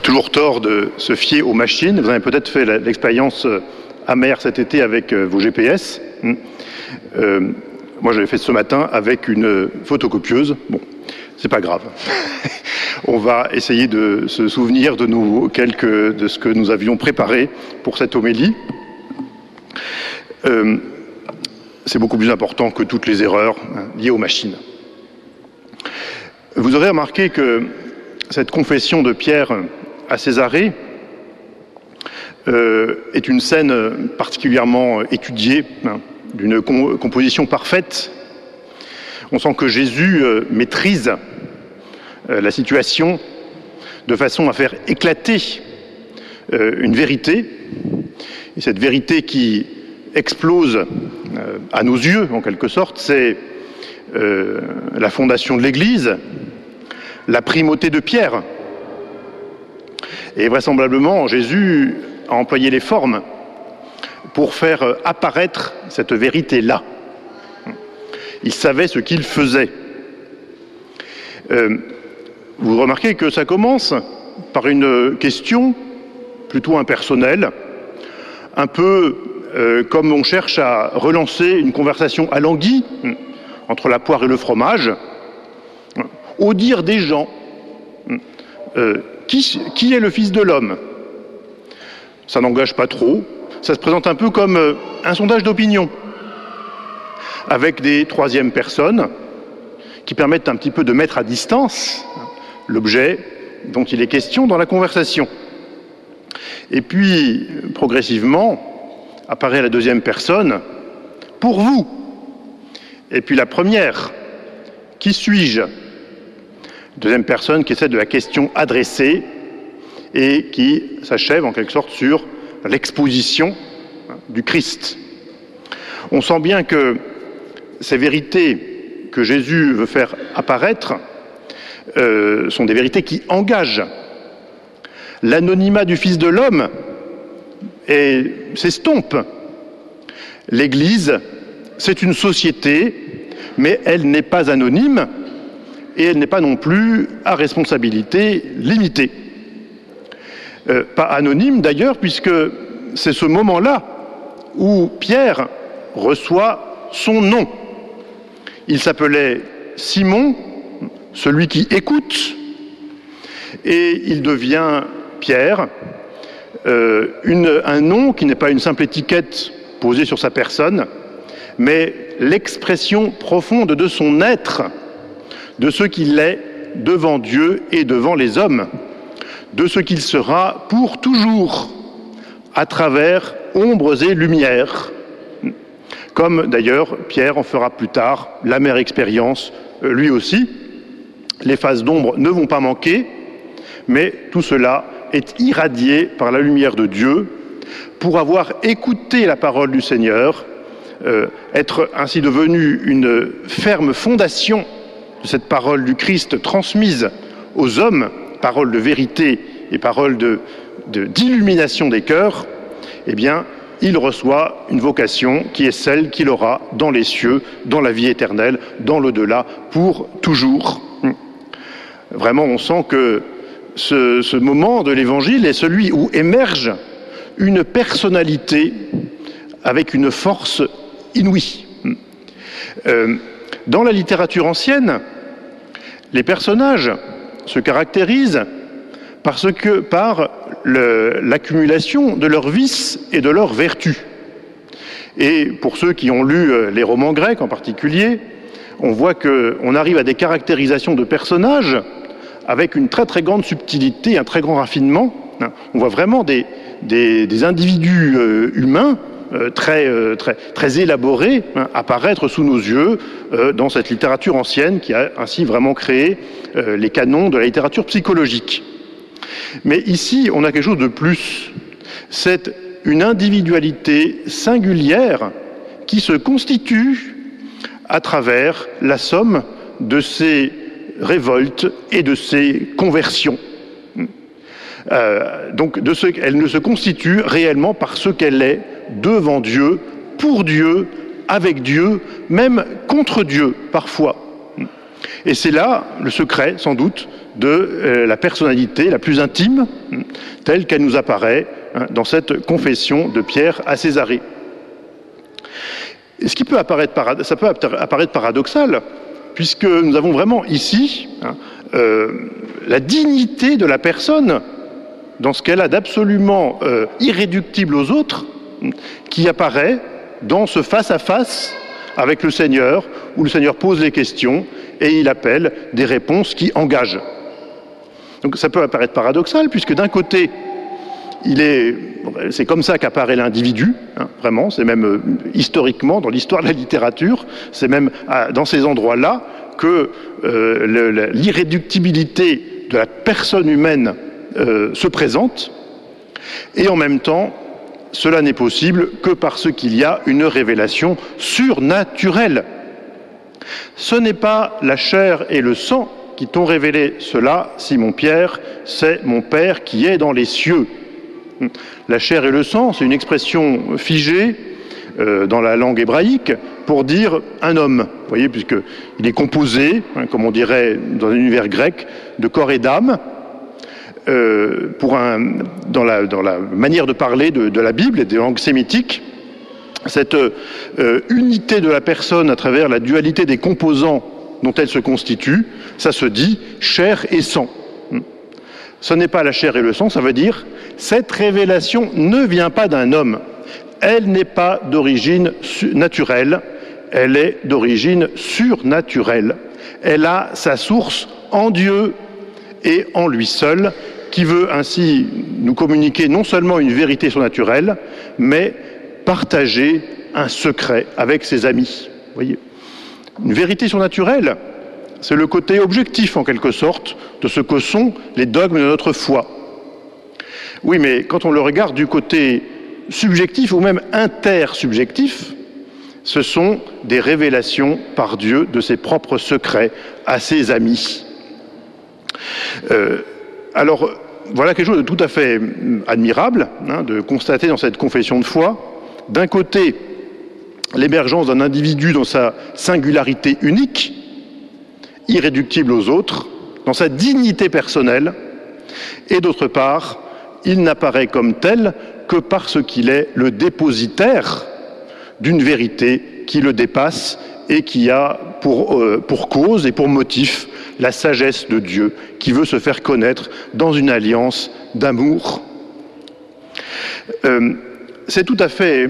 toujours tort de se fier aux machines. Vous avez peut-être fait l'expérience euh, amère cet été avec euh, vos GPS. Hmm. Euh, moi, j'avais fait ce matin avec une photocopieuse. Bon, c'est pas grave. On va essayer de se souvenir de nous quelques de ce que nous avions préparé pour cette homélie. c'est beaucoup plus important que toutes les erreurs hein, liées aux machines. Vous aurez remarqué que cette confession de Pierre à Césarée euh, est une scène particulièrement étudiée, hein, d'une composition parfaite. On sent que Jésus euh, maîtrise euh, la situation de façon à faire éclater une vérité, et cette vérité qui explose à nos yeux, en quelque sorte, c'est la fondation de l'Église, la primauté de Pierre. Et vraisemblablement, Jésus a employé les formes pour faire apparaître cette vérité-là. Il savait ce qu'il faisait. Euh, vous remarquez que ça commence par une question plutôt impersonnelle, un peu euh, comme on cherche à relancer une conversation à languille entre la poire et le fromage au dire des gens, euh, qui, est le Fils de l'homme? Ça n'engage pas trop, ça se présente un peu comme euh, un sondage d'opinion, avec des troisièmes personnes qui permettent un petit peu de mettre à distance l'objet dont il est question dans la conversation. Et puis, progressivement, apparaît la deuxième personne, pour vous. Et puis la première, qui suis-je? Deuxième personne qui essaie de la question adressée et qui s'achève en quelque sorte sur l'exposition du Christ. On sent bien que ces vérités que Jésus veut faire apparaître euh, sont des vérités qui engagent. L'anonymat du Fils de l'homme s'estompe. L'Église, c'est une société, mais elle n'est pas anonyme, et elle n'est pas non plus à responsabilité limitée. Euh, pas anonyme d'ailleurs, puisque c'est ce moment-là où Pierre reçoit son nom. Il s'appelait Simon, celui qui écoute, et il devient Pierre, euh, un nom qui n'est pas une simple étiquette posée sur sa personne, mais l'expression profonde de son être, de ce qu'il est devant Dieu et devant les hommes, de ce qu'il sera pour toujours, à travers ombres et lumières, comme d'ailleurs Pierre en fera plus tard l'amère expérience euh, lui aussi. Les phases d'ombre ne vont pas manquer, mais tout cela est irradié par la lumière de Dieu pour avoir écouté la parole du Seigneur, euh, être ainsi devenu une ferme fondation cette parole du Christ transmise aux hommes, parole de vérité et parole d'illumination de, des cœurs, eh bien, il reçoit une vocation qui est celle qu'il aura dans les cieux, dans la vie éternelle, dans l'au-delà, pour toujours. Vraiment, on sent que ce, moment de l'Évangile est celui où émerge une personnalité avec une force inouïe. Euh, dans la littérature ancienne, les personnages se caractérisent par l'accumulation de leurs vices et de leurs vertus. Et pour ceux qui ont lu euh, les romans grecs en particulier, on voit qu'on arrive à des caractérisations de personnages avec une très très grande subtilité, un très grand raffinement. On voit vraiment des, individus euh, humains très, très, très élaborés hein, apparaître sous nos yeux dans cette littérature ancienne qui a ainsi vraiment créé les canons de la littérature psychologique. Mais ici, on a quelque chose de plus. C'est une individualité singulière qui se constitue à travers la somme de ces révoltes et de ces conversions. Euh, donc, elle ne se constitue réellement par ce qu'elle est devant Dieu, pour Dieu, avec Dieu, même contre Dieu parfois. Et c'est là le secret, sans doute, de euh, la personnalité la plus intime, hein, telle qu'elle nous apparaît hein, dans cette confession de Pierre à Césarée. Et ce qui peut apparaître, ça peut apparaître paradoxal, puisque nous avons vraiment ici hein, euh, la dignité de la personne dans ce qu'elle a d'absolument euh, irréductible aux autres, qui apparaît dans ce face-à-face avec le Seigneur, où le Seigneur pose les questions et il appelle des réponses qui engagent. Donc ça peut apparaître paradoxal, puisque d'un côté, est, c'est comme ça qu'apparaît l'individu, hein, vraiment, c'est même euh, historiquement, dans l'histoire de la littérature, c'est même dans ces endroits-là que euh, l'irréductibilité de la personne humaine euh, se présente, et en même temps, cela n'est possible que parce qu'il y a une révélation surnaturelle. Ce n'est pas la chair et le sang qui t'ont révélé cela, Simon-Pierre, c'est mon Père qui est dans les cieux. La chair et le sang, c'est une expression figée euh, dans la langue hébraïque pour dire un homme. Vous voyez, puisqu'il est composé, hein, comme on dirait dans un univers grec, de corps et d'âme. Euh, dans, la, manière de parler de, la Bible et des langues sémitiques, cette euh, unité de la personne à travers la dualité des composants dont elle se constitue, ça se dit chair et sang. Ce n'est pas la chair et le sang, ça veut dire cette révélation ne vient pas d'un homme, elle n'est pas d'origine naturelle, elle est d'origine surnaturelle. Elle a sa source en Dieu et en lui seul, qui veut ainsi nous communiquer non seulement une vérité surnaturelle, mais partager un secret avec ses amis. Voyez une vérité surnaturelle, c'est le côté objectif en quelque sorte de ce que sont les dogmes de notre foi. Oui, mais quand on le regarde du côté subjectif ou même intersubjectif, ce sont des révélations par Dieu de ses propres secrets à ses amis. Euh, alors, voilà quelque chose de tout à fait admirable hein, de constater dans cette confession de foi, d'un côté, l'émergence d'un individu dans sa singularité unique, irréductible aux autres, dans sa dignité personnelle, et d'autre part, il n'apparaît comme tel que parce qu'il est le dépositaire d'une vérité qui le dépasse et qui a pour, euh, pour, cause et pour motif la sagesse de Dieu qui veut se faire connaître dans une alliance d'amour. Euh, c'est tout à fait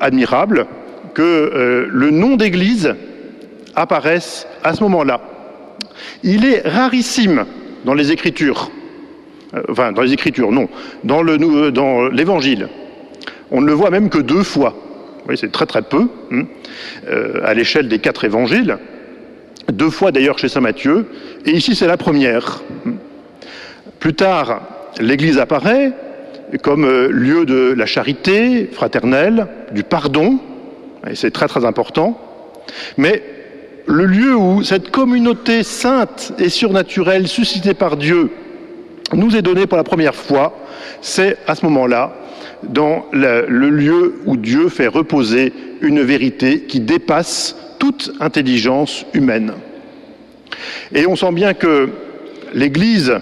admirable que euh, le nom d'Église apparaisse à ce moment-là. Il est rarissime dans les Écritures, euh, enfin dans les Écritures, non, dans l'Évangile. On ne le voit même que deux fois. C'est très très peu hein, à l'échelle des quatre évangiles. Deux fois d'ailleurs chez saint Matthieu, et ici c'est la première. Plus tard, l'Église apparaît comme lieu de la charité fraternelle, du pardon, et c'est très très important, mais le lieu où cette communauté sainte et surnaturelle suscitée par Dieu nous est donnée pour la première fois, c'est à ce moment-là, dans le, le, lieu où Dieu fait reposer une vérité qui dépasse toute intelligence humaine. Et on sent bien que l'Église,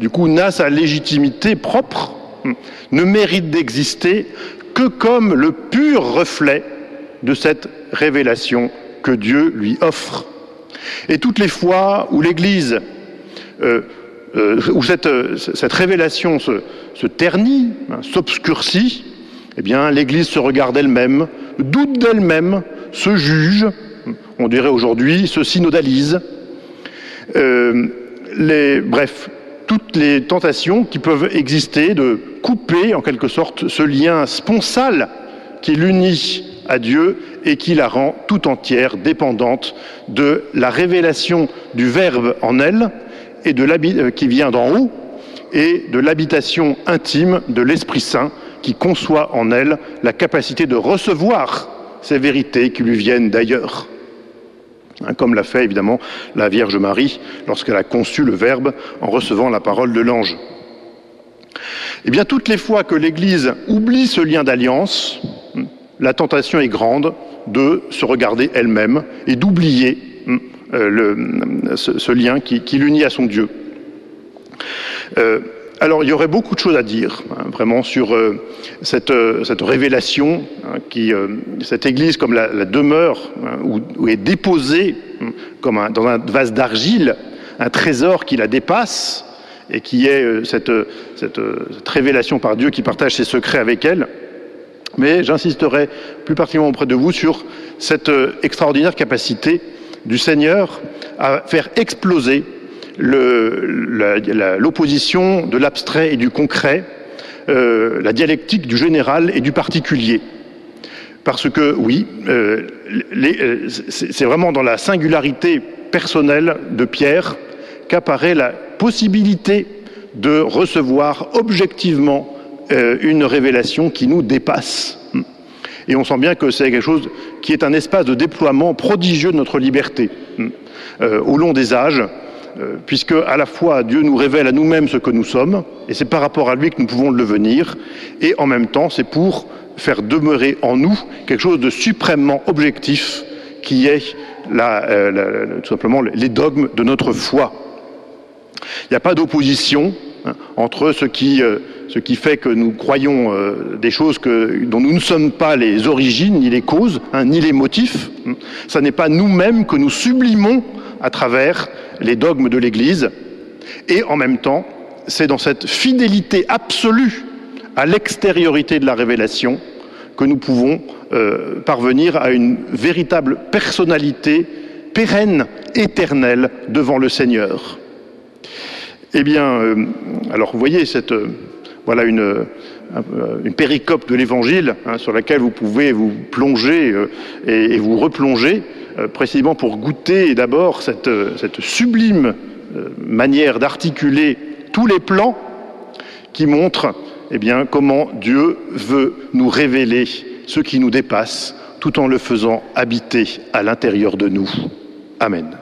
du coup, n'a sa légitimité propre, ne mérite d'exister que comme le pur reflet de cette révélation que Dieu lui offre. Et toutes les fois où l'Église, euh, euh, où cette, révélation se, ternit, hein, s'obscurcit, eh bien l'Église se regarde elle-même, doute d'elle-même, se juge, on dirait aujourd'hui, se synodalise. Euh, bref, toutes les tentations qui peuvent exister de couper en quelque sorte ce lien sponsal qui l'unit à Dieu et qui la rend tout entière dépendante de la révélation du Verbe en elle et de euh, qui vient d'en haut et de l'habitation intime de l'Esprit Saint qui conçoit en elle la capacité de recevoir ces vérités qui lui viennent d'ailleurs. Hein, comme l'a fait évidemment la Vierge Marie lorsqu'elle a conçu le Verbe en recevant la parole de l'ange. Eh bien, toutes les fois que l'Église oublie ce lien d'alliance, la tentation est grande de se regarder elle-même et d'oublier hum, ce, lien qui, l'unit à son Dieu. Alors il y aurait beaucoup de choses à dire, hein, vraiment, sur cette, révélation, hein, qui, cette Église comme la, demeure hein, où, est déposée comme dans un vase d'argile un trésor qui la dépasse et qui est euh, cette, révélation par Dieu qui partage ses secrets avec elle. Mais j'insisterai plus particulièrement auprès de vous sur cette euh, extraordinaire capacité du Seigneur à faire exploser l'opposition de l'abstrait et du concret, euh, la dialectique du général et du particulier. Parce que oui, c'est vraiment dans la singularité personnelle de Pierre qu'apparaît la possibilité de recevoir objectivement euh, une révélation qui nous dépasse. Et on sent bien que c'est quelque chose qui est un espace de déploiement prodigieux de notre liberté euh, au long des âges, euh, puisque à la fois Dieu nous révèle à nous-mêmes ce que nous sommes, et c'est par rapport à lui que nous pouvons le devenir, et en même temps c'est pour faire demeurer en nous quelque chose de suprêmement objectif qui est tout simplement les dogmes de notre foi. Il n'y a pas d'opposition hein, entre ce qui, euh, ce qui, fait que nous croyons euh, des choses dont nous ne sommes pas les origines, ni les causes, hein, ni les motifs. Ce n'est pas nous-mêmes que nous sublimons à travers les dogmes de l'Église. Et en même temps, c'est dans cette fidélité absolue à l'extériorité de la révélation que nous pouvons euh, parvenir à une véritable personnalité pérenne, éternelle devant le Seigneur. Eh bien, euh, alors vous voyez cette, euh, voilà une, une, péricope de l'Évangile hein, sur laquelle vous pouvez vous plonger et, vous replonger, précisément pour goûter d'abord cette, cette, sublime manière d'articuler tous les plans qui montrent eh bien, comment Dieu veut nous révéler ce qui nous dépasse tout en le faisant habiter à l'intérieur de nous. Amen.